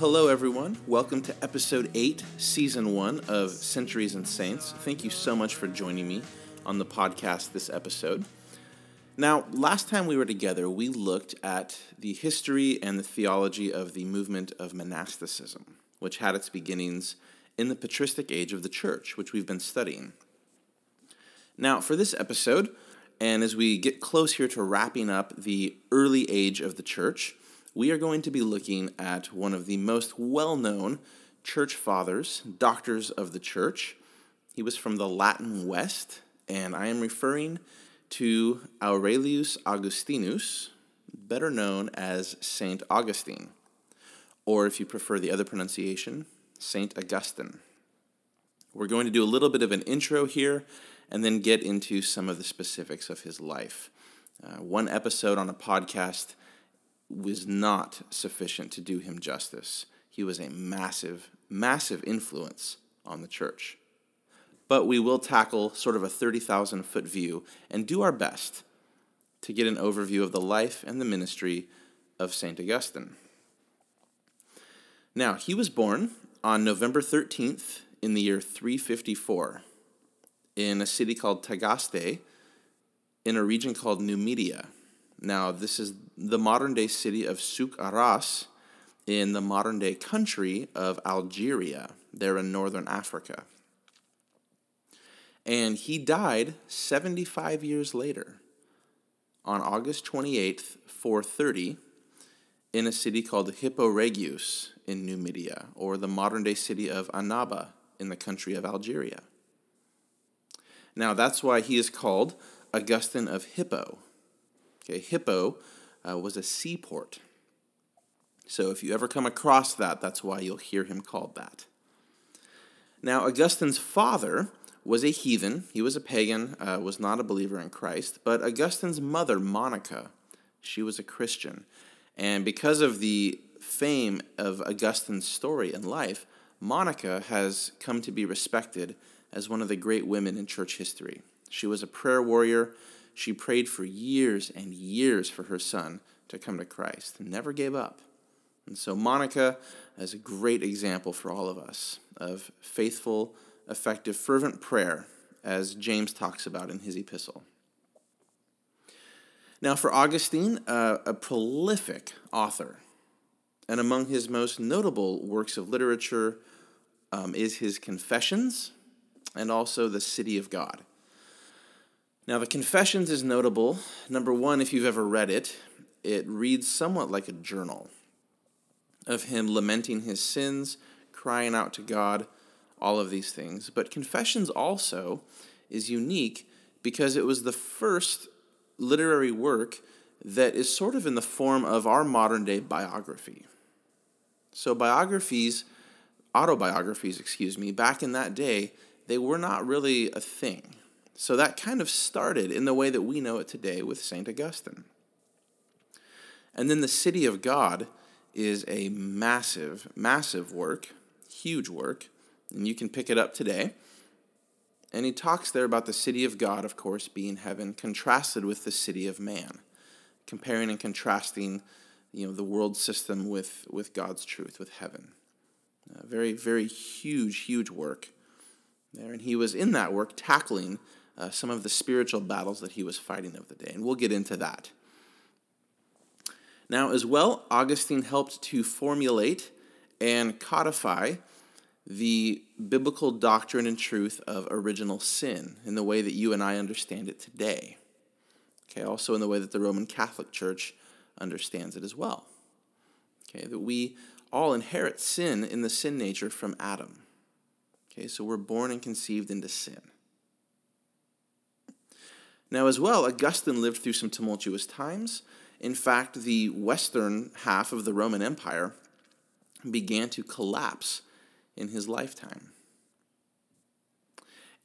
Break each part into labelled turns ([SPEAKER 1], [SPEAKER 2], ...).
[SPEAKER 1] hello everyone. Welcome to episode 8, season 1 of Centuries and Saints. Thank you so much for joining me on the podcast this episode. Now, last time we were together, we looked at the history and the theology of the movement of monasticism, which had its beginnings in the patristic age of the church, which we've been studying. Now, for this episode, and as we get close here to wrapping up the early age of the church, we are going to be looking at one of the most well known church fathers, doctors of the church. He was from the Latin West, and I am referring to Aurelius Augustinus, better known as Saint Augustine, or if you prefer the other pronunciation, Saint Augustine. We're going to do a little bit of an intro here and then get into some of the specifics of his life. Uh, one episode on a podcast was not sufficient to do him justice. He was a massive, massive influence on the church. But we will tackle sort of a 30,000 foot view and do our best to get an overview of the life and the ministry of St. Augustine. Now, he was born on November 13th in the year 354 in a city called Tagaste in a region called Numidia. Now, this is the modern day city of Souk Ahras in the modern day country of Algeria, there in northern Africa. And he died 75 years later on August 28th, 430, in a city called Hippo Regius in Numidia, or the modern day city of Annaba in the country of Algeria. Now, that's why he is called Augustine of Hippo Okay, Hippo uh, was a seaport. So if you ever come across that, that's why you'll hear him called that. Now, Augustine's father was a heathen. He was a pagan, uh, was not a believer in Christ. But Augustine's mother, Monica, she was a Christian. And because of the fame of Augustine's story and life, Monica has come to be respected as one of the great women in church history. She was a prayer warrior. She prayed for years and years for her son to come to Christ and never gave up. And so Monica is a great example for all of us of faithful, effective, fervent prayer, as James talks about in his epistle. Now, for Augustine, uh, a prolific author, and among his most notable works of literature um, is his Confessions and also The City of God. Now, the Confessions is notable. Number one, if you've ever read it, it reads somewhat like a journal of him lamenting his sins, crying out to God, all of these things. But Confessions also is unique because it was the first literary work that is sort of in the form of our modern day biography. So, biographies, autobiographies, excuse me, back in that day, they were not really a thing. So that kind of started in the way that we know it today with St. Augustine. And then the City of God is a massive, massive work, huge work, and you can pick it up today. And he talks there about the city of God, of course, being heaven, contrasted with the city of man, comparing and contrasting, you know, the world system with, with God's truth, with heaven. A very, very huge, huge work there. And he was in that work tackling uh, some of the spiritual battles that he was fighting of the day. And we'll get into that. Now, as well, Augustine helped to formulate and codify the biblical doctrine and truth of original sin in the way that you and I understand it today. Okay, also in the way that the Roman Catholic Church understands it as well. Okay, that we all inherit sin in the sin nature from Adam. Okay, so we're born and conceived into sin. Now, as well, Augustine lived through some tumultuous times. In fact, the western half of the Roman Empire began to collapse in his lifetime.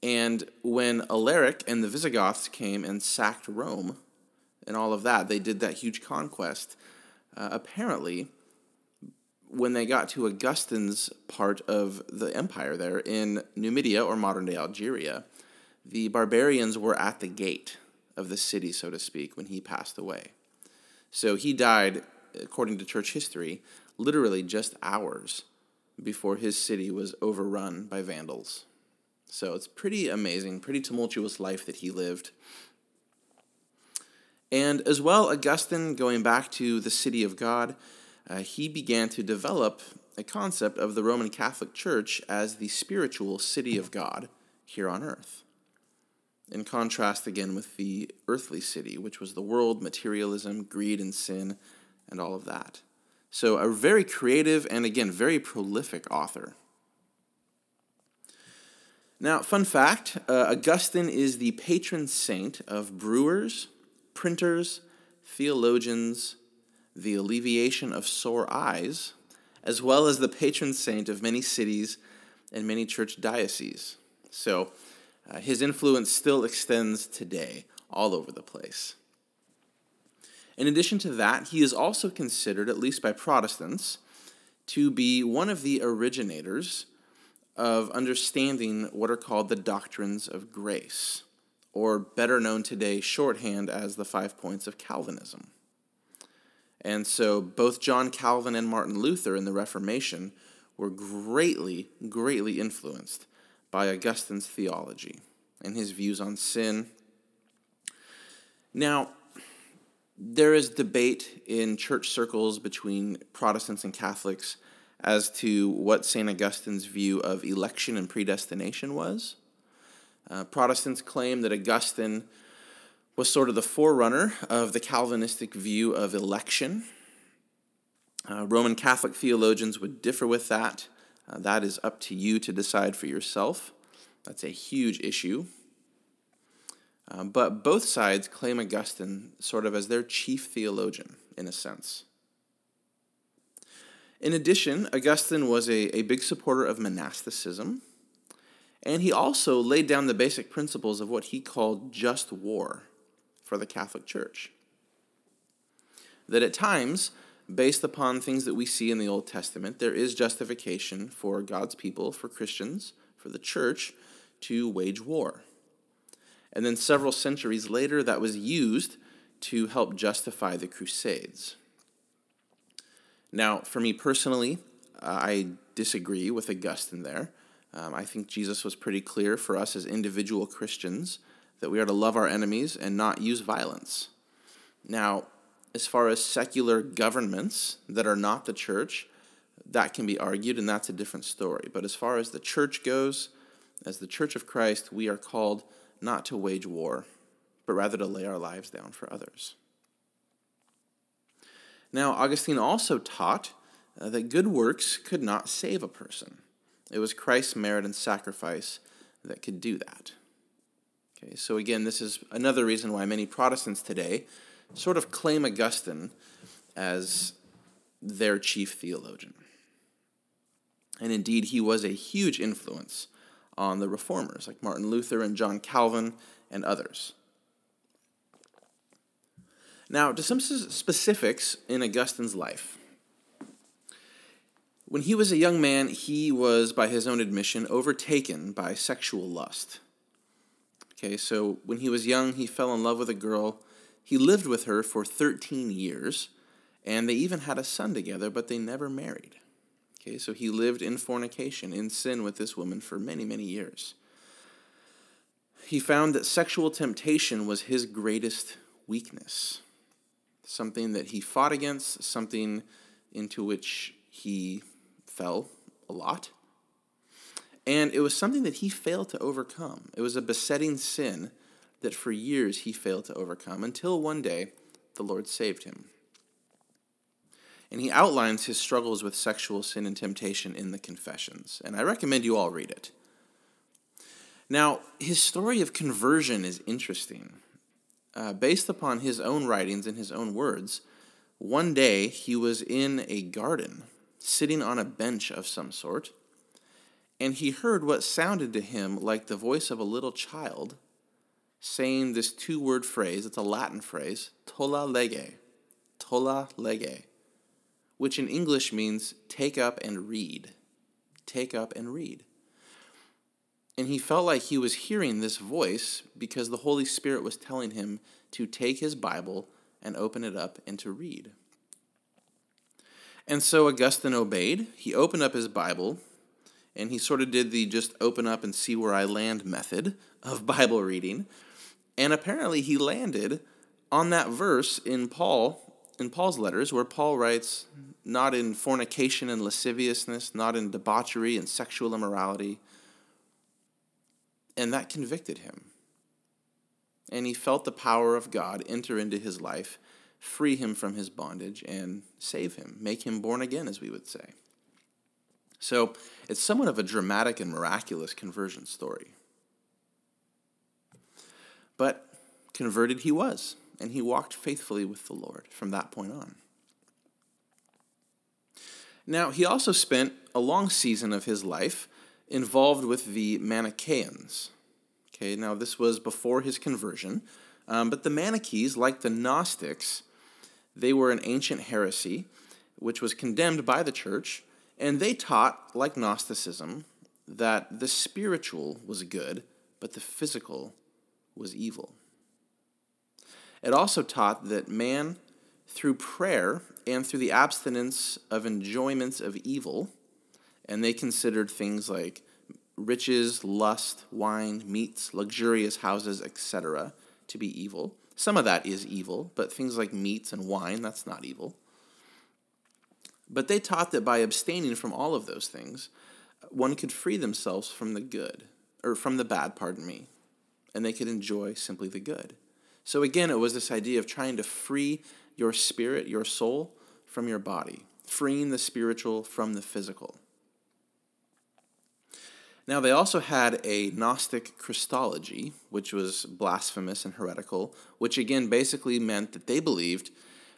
[SPEAKER 1] And when Alaric and the Visigoths came and sacked Rome and all of that, they did that huge conquest. Uh, apparently, when they got to Augustine's part of the empire there in Numidia or modern day Algeria, the barbarians were at the gate of the city, so to speak, when he passed away. So he died, according to church history, literally just hours before his city was overrun by vandals. So it's pretty amazing, pretty tumultuous life that he lived. And as well, Augustine, going back to the city of God, uh, he began to develop a concept of the Roman Catholic Church as the spiritual city of God here on earth. In contrast, again, with the earthly city, which was the world, materialism, greed, and sin, and all of that. So, a very creative and, again, very prolific author. Now, fun fact uh, Augustine is the patron saint of brewers, printers, theologians, the alleviation of sore eyes, as well as the patron saint of many cities and many church dioceses. So uh, his influence still extends today all over the place. In addition to that, he is also considered, at least by Protestants, to be one of the originators of understanding what are called the doctrines of grace, or better known today, shorthand as the five points of Calvinism. And so both John Calvin and Martin Luther in the Reformation were greatly, greatly influenced by Augustine's theology and his views on sin. Now, there is debate in church circles between Protestants and Catholics as to what St. Augustine's view of election and predestination was. Uh, Protestants claim that Augustine was sort of the forerunner of the Calvinistic view of election. Uh, Roman Catholic theologians would differ with that. Uh, that is up to you to decide for yourself. That's a huge issue. Uh, but both sides claim Augustine sort of as their chief theologian, in a sense. In addition, Augustine was a, a big supporter of monasticism, and he also laid down the basic principles of what he called just war for the Catholic Church. That at times, based upon things that we see in the Old Testament, there is justification for God's people, for Christians, for the church, to wage war. And then several centuries later, that was used to help justify the Crusades. Now, for me personally, I disagree with Augustine there. Um, I think Jesus was pretty clear for us as individual Christians that we are to love our enemies and not use violence. Now, as far as secular governments that are not the church, that can be argued, and that's a different story. But as far as the church goes, as the church of Christ, we are called not to wage war, but rather to lay our lives down for others. Now, Augustine also taught uh, that good works could not save a person. It was Christ's merit and sacrifice that could do that. Okay, so again, this is another reason why many Protestants today sort of claim Augustine as their chief theologian. And indeed, he was a huge influence on the reformers, like Martin Luther and John Calvin and others. Now, to some specifics in Augustine's life. When he was a young man, he was, by his own admission, overtaken by sexual lust. Okay, so when he was young, he fell in love with a girl. He lived with her for 13 years, and they even had a son together, but they never married. Okay, so he lived in fornication, in sin with this woman for many, many years. He found that sexual temptation was his greatest weakness, something that he fought against, something into which he fell a lot. And it was something that he failed to overcome. It was a besetting sin that for years he failed to overcome until one day the Lord saved him. And he outlines his struggles with sexual sin and temptation in the Confessions. And I recommend you all read it. Now, his story of conversion is interesting. Uh, based upon his own writings and his own words, one day he was in a garden, sitting on a bench of some sort and he heard what sounded to him like the voice of a little child saying this two word phrase, it's a Latin phrase, tolle lege, tolle lege, which in English means take up and read. Take up and read. And he felt like he was hearing this voice because the Holy Spirit was telling him to take his Bible and open it up and to read. And so Augustine obeyed. He opened up his Bible and he sort of did the just open up and see where I land method of Bible reading. And apparently he landed on that verse in Paul in Paul's letters where Paul writes not in fornication and lasciviousness, not in debauchery and sexual immorality. And that convicted him. And he felt the power of God enter into his life, free him from his bondage, and save him, make him born again, as we would say. So it's somewhat of a dramatic and miraculous conversion story. But converted he was, and he walked faithfully with the Lord from that point on. Now, he also spent a long season of his life involved with the Manichaeans. Okay, now this was before his conversion, um, but the Manichees, like the Gnostics, they were an ancient heresy which was condemned by the church and they taught, like Gnosticism, that the spiritual was good, but the physical was evil. It also taught that man, through prayer and through the abstinence of enjoyments of evil, and they considered things like riches, lust, wine, meats, luxurious houses, etc., to be evil. Some of that is evil, but things like meats and wine, that's not evil. But they taught that by abstaining from all of those things, one could free themselves from the good, or from the bad, pardon me, and they could enjoy simply the good. So again, it was this idea of trying to free your spirit, your soul, from your body, freeing the spiritual from the physical. Now, they also had a Gnostic Christology, which was blasphemous and heretical, which again basically meant that they believed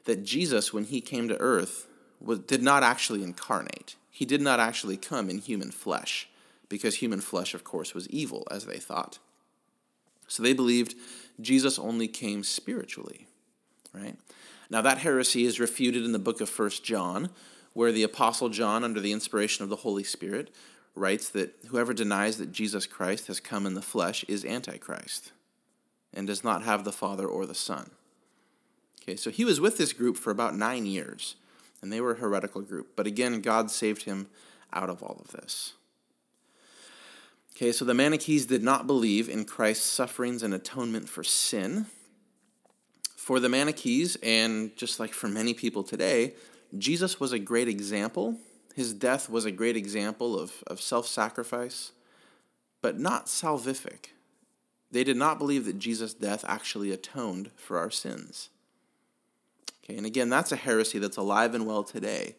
[SPEAKER 1] that Jesus, when he came to earth, was, did not actually incarnate. He did not actually come in human flesh, because human flesh, of course, was evil, as they thought. So they believed Jesus only came spiritually, right? Now, that heresy is refuted in the book of First John, where the Apostle John, under the inspiration of the Holy Spirit, writes that whoever denies that Jesus Christ has come in the flesh is Antichrist and does not have the Father or the Son. Okay, so he was with this group for about nine years and they were a heretical group. But again, God saved him out of all of this. Okay, so the Manichees did not believe in Christ's sufferings and atonement for sin. For the Manichees, and just like for many people today, Jesus was a great example. His death was a great example of, of self sacrifice, but not salvific. They did not believe that Jesus' death actually atoned for our sins. Okay, and again, that's a heresy that's alive and well today.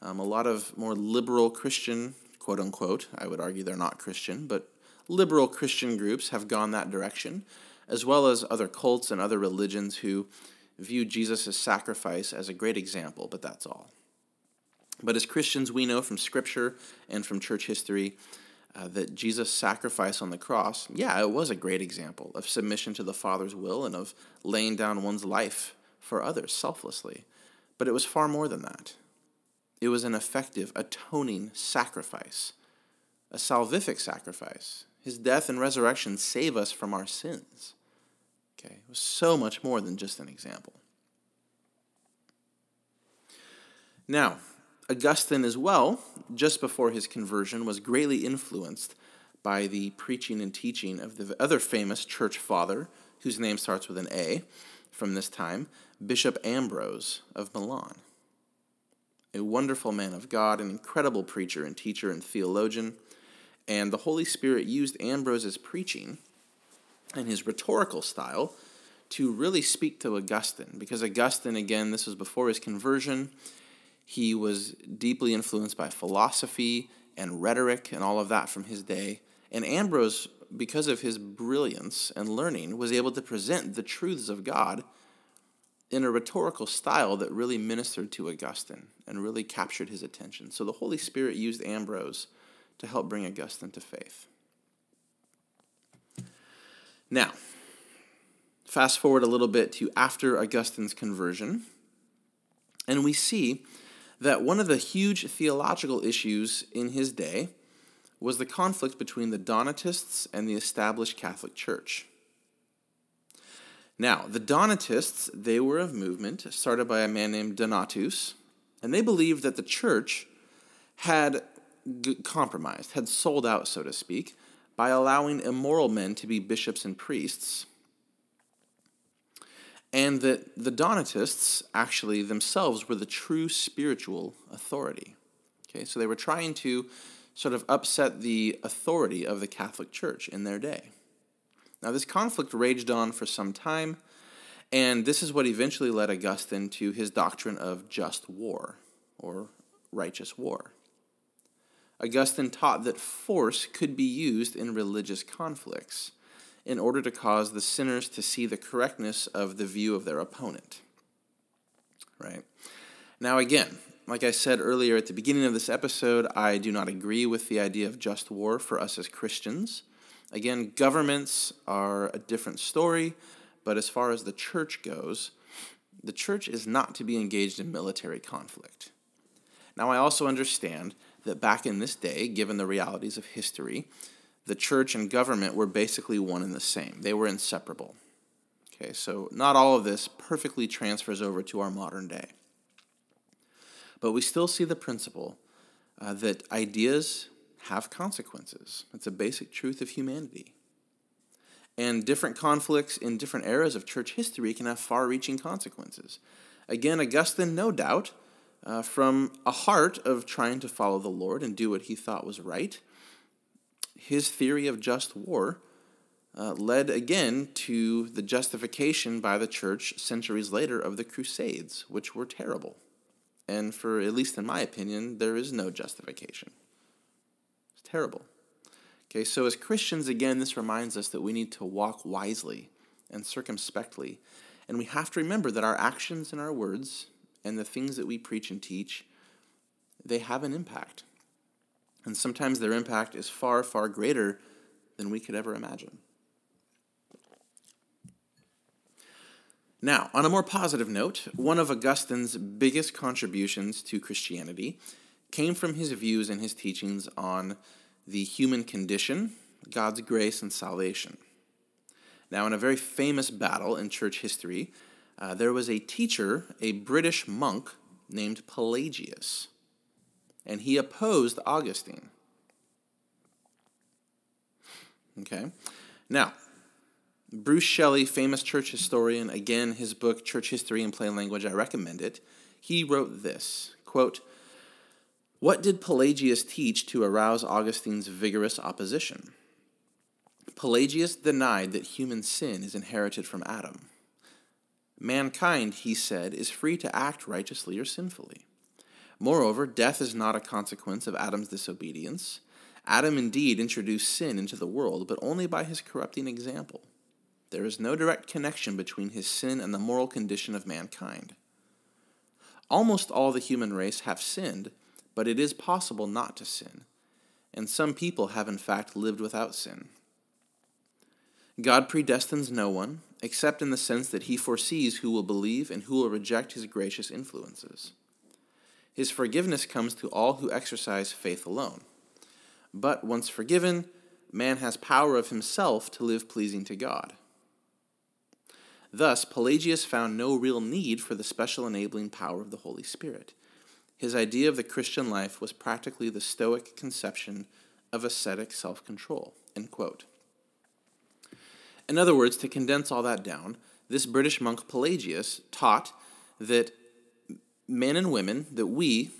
[SPEAKER 1] Um, a lot of more liberal Christian, quote unquote, I would argue they're not Christian, but liberal Christian groups have gone that direction, as well as other cults and other religions who view Jesus' sacrifice as a great example, but that's all. But as Christians, we know from Scripture and from church history uh, that Jesus' sacrifice on the cross, yeah, it was a great example of submission to the Father's will and of laying down one's life for others selflessly. But it was far more than that. It was an effective, atoning sacrifice, a salvific sacrifice. His death and resurrection save us from our sins. Okay, it was so much more than just an example. Now, Augustine, as well, just before his conversion, was greatly influenced by the preaching and teaching of the other famous church father, whose name starts with an A from this time, Bishop Ambrose of Milan. A wonderful man of God, an incredible preacher and teacher and theologian, and the Holy Spirit used Ambrose's preaching and his rhetorical style to really speak to Augustine. Because Augustine, again, this was before his conversion, he was deeply influenced by philosophy and rhetoric and all of that from his day. And Ambrose, because of his brilliance and learning, was able to present the truths of God in a rhetorical style that really ministered to Augustine and really captured his attention. So the Holy Spirit used Ambrose to help bring Augustine to faith. Now, fast forward a little bit to after Augustine's conversion, and we see that one of the huge theological issues in his day was the conflict between the Donatists and the established Catholic Church. Now, the Donatists, they were a movement started by a man named Donatus, And they believed that the church had g- compromised, had sold out, so to speak, by allowing immoral men to be bishops and priests, and that the Donatists actually themselves were the true spiritual authority. Okay, so they were trying to sort of upset the authority of the Catholic Church in their day. Now, this conflict raged on for some time, and this is what eventually led Augustine to his doctrine of just war, or righteous war. Augustine taught that force could be used in religious conflicts in order to cause the sinners to see the correctness of the view of their opponent. Right? Now, again, like I said earlier at the beginning of this episode, I do not agree with the idea of just war for us as Christians. Again, governments are a different story, but as far as the church goes, the church is not to be engaged in military conflict. Now, I also understand that back in this day, given the realities of history, the church and government were basically one and the same. They were inseparable. Okay, so not all of this perfectly transfers over to our modern day. But we still see the principle uh, that ideas have consequences. It's a basic truth of humanity. And different conflicts in different eras of church history can have far reaching consequences. Again, Augustine, no doubt, uh, from a heart of trying to follow the Lord and do what he thought was right. His theory of just war uh, led again to the justification by the church centuries later of the Crusades, which were terrible. And for, at least in my opinion, there is no justification. Terrible. Okay, so as Christians, again, this reminds us that we need to walk wisely and circumspectly. And we have to remember that our actions and our words and the things that we preach and teach, they have an impact. And sometimes their impact is far, far greater than we could ever imagine. Now, on a more positive note, one of Augustine's biggest contributions to Christianity came from his views and his teachings on the human condition, God's grace, and salvation. Now, in a very famous battle in church history, uh, there was a teacher, a British monk named Pelagius, and he opposed Augustine. Okay? Now, Bruce Shelley, famous church historian, again, his book, Church History in Plain Language, I recommend it. He wrote this quote, What did Pelagius teach to arouse Augustine's vigorous opposition? Pelagius denied that human sin is inherited from Adam. Mankind, he said, is free to act righteously or sinfully. Moreover, death is not a consequence of Adam's disobedience. Adam indeed introduced sin into the world, but only by his corrupting example. There is no direct connection between his sin and the moral condition of mankind. Almost all the human race have sinned, but it is possible not to sin, and some people have in fact lived without sin. God predestines no one, except in the sense that he foresees who will believe and who will reject his gracious influences. His forgiveness comes to all who exercise faith alone. But once forgiven, man has power of himself to live pleasing to God. Thus, Pelagius found no real need for the special enabling power of the Holy Spirit. His idea of the Christian life was practically the Stoic conception of ascetic self control. In other words, to condense all that down, this British monk Pelagius taught that men and women, that we,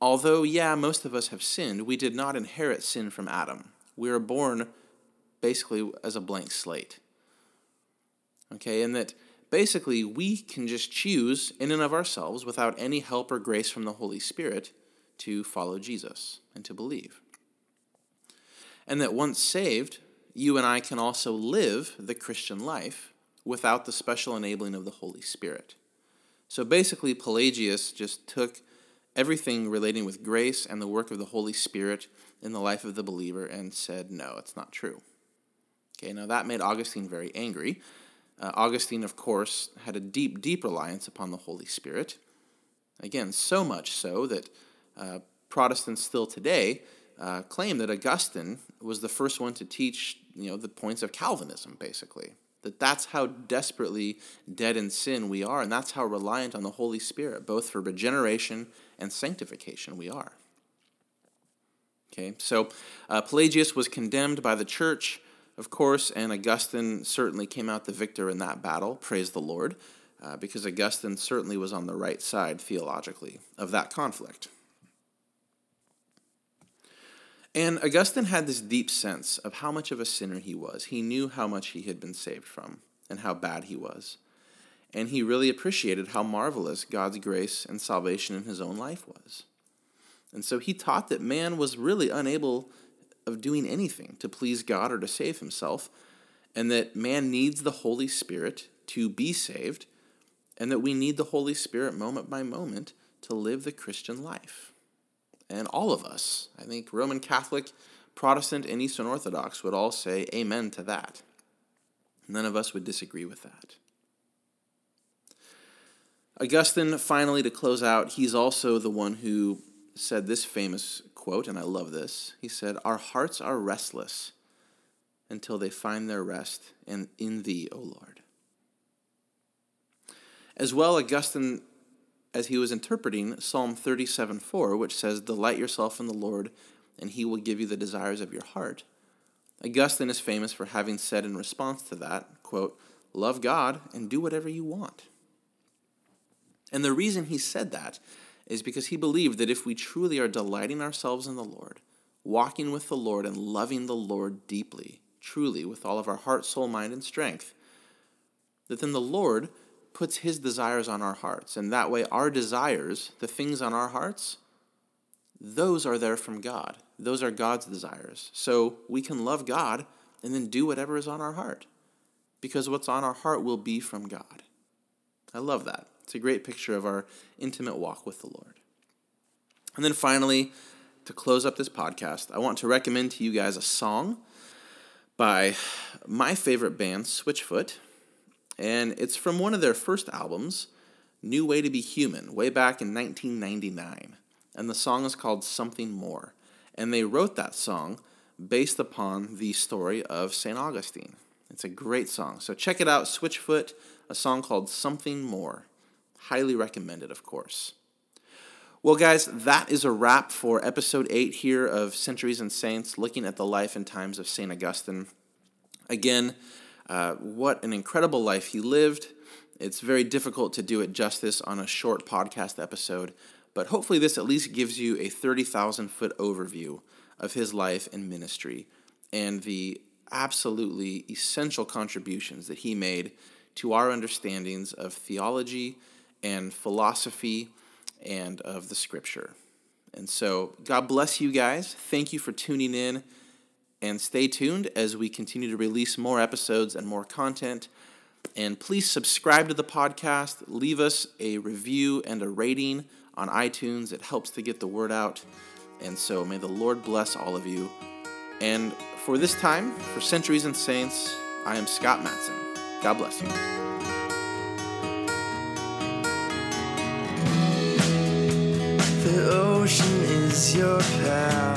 [SPEAKER 1] although, yeah, most of us have sinned, we did not inherit sin from Adam. We are born basically as a blank slate. Okay, and that basically we can just choose in and of ourselves, without any help or grace from the Holy Spirit, to follow Jesus and to believe. And that once saved, you and I can also live the Christian life without the special enabling of the Holy Spirit. So basically, Pelagius just took everything relating with grace and the work of the Holy Spirit in the life of the believer and said, no, it's not true. Okay, now that made Augustine very angry. Uh, Augustine, of course, had a deep, deep reliance upon the Holy Spirit. Again, so much so that uh, Protestants still today uh, claim that Augustine was the first one to teach, you know, the points of Calvinism, basically, That that's how desperately dead in sin we are, and that's how reliant on the Holy Spirit, both for regeneration and sanctification, we are. Okay, so uh, Pelagius was condemned by the church, of course, and Augustine certainly came out the victor in that battle. Praise the Lord, uh, because Augustine certainly was on the right side theologically of that conflict. And Augustine had this deep sense of how much of a sinner he was. He knew how much he had been saved from and how bad he was. And he really appreciated how marvelous God's grace and salvation in his own life was. And so he taught that man was really unable of doing anything to please God or to save himself, and that man needs the Holy Spirit to be saved, and that we need the Holy Spirit moment by moment to live the Christian life and all of us, I think Roman Catholic, Protestant, and Eastern Orthodox would all say amen to that. None of us would disagree with that. Augustine, finally, to close out, he's also the one who said this famous quote, and I love this. He said, Our hearts are restless until they find their rest in, in thee, O Lord. As well, Augustine as he was interpreting Psalm 37 4, which says, Delight yourself in the Lord, and he will give you the desires of your heart. Augustine is famous for having said in response to that, quote, Love God and do whatever you want. And the reason he said that is because he believed that if we truly are delighting ourselves in the Lord, walking with the Lord and loving the Lord deeply, truly, with all of our heart, soul, mind, and strength, that then the Lord puts his desires on our hearts. And that way, our desires, the things on our hearts, those are there from God. Those are God's desires. So we can love God and then do whatever is on our heart because what's on our heart will be from God. I love that. It's a great picture of our intimate walk with the Lord. And then finally, to close up this podcast, I want to recommend to you guys a song by my favorite band, Switchfoot and it's from one of their first albums, New Way to Be Human, way back in 1999. And the song is called Something More. And they wrote that song based upon the story of St. Augustine. It's a great song. So check it out, Switchfoot, a song called Something More. Highly recommended, of course. Well, guys, that is a wrap for episode 8 here of Centuries and Saints, looking at the life and times of St. Augustine. Again, uh, what an incredible life he lived. It's very difficult to do it justice on a short podcast episode, but hopefully, this at least gives you a 30,000 foot overview of his life and ministry and the absolutely essential contributions that he made to our understandings of theology and philosophy and of the scripture. And so, God bless you guys. Thank you for tuning in and stay tuned as we continue to release more episodes and more content. And please subscribe to the podcast, leave us a review and a rating on iTunes. It helps to get the word out. And so may the Lord bless all of you. And for this time, for Centuries and Saints, I am Scott Matson. God bless you. Your power.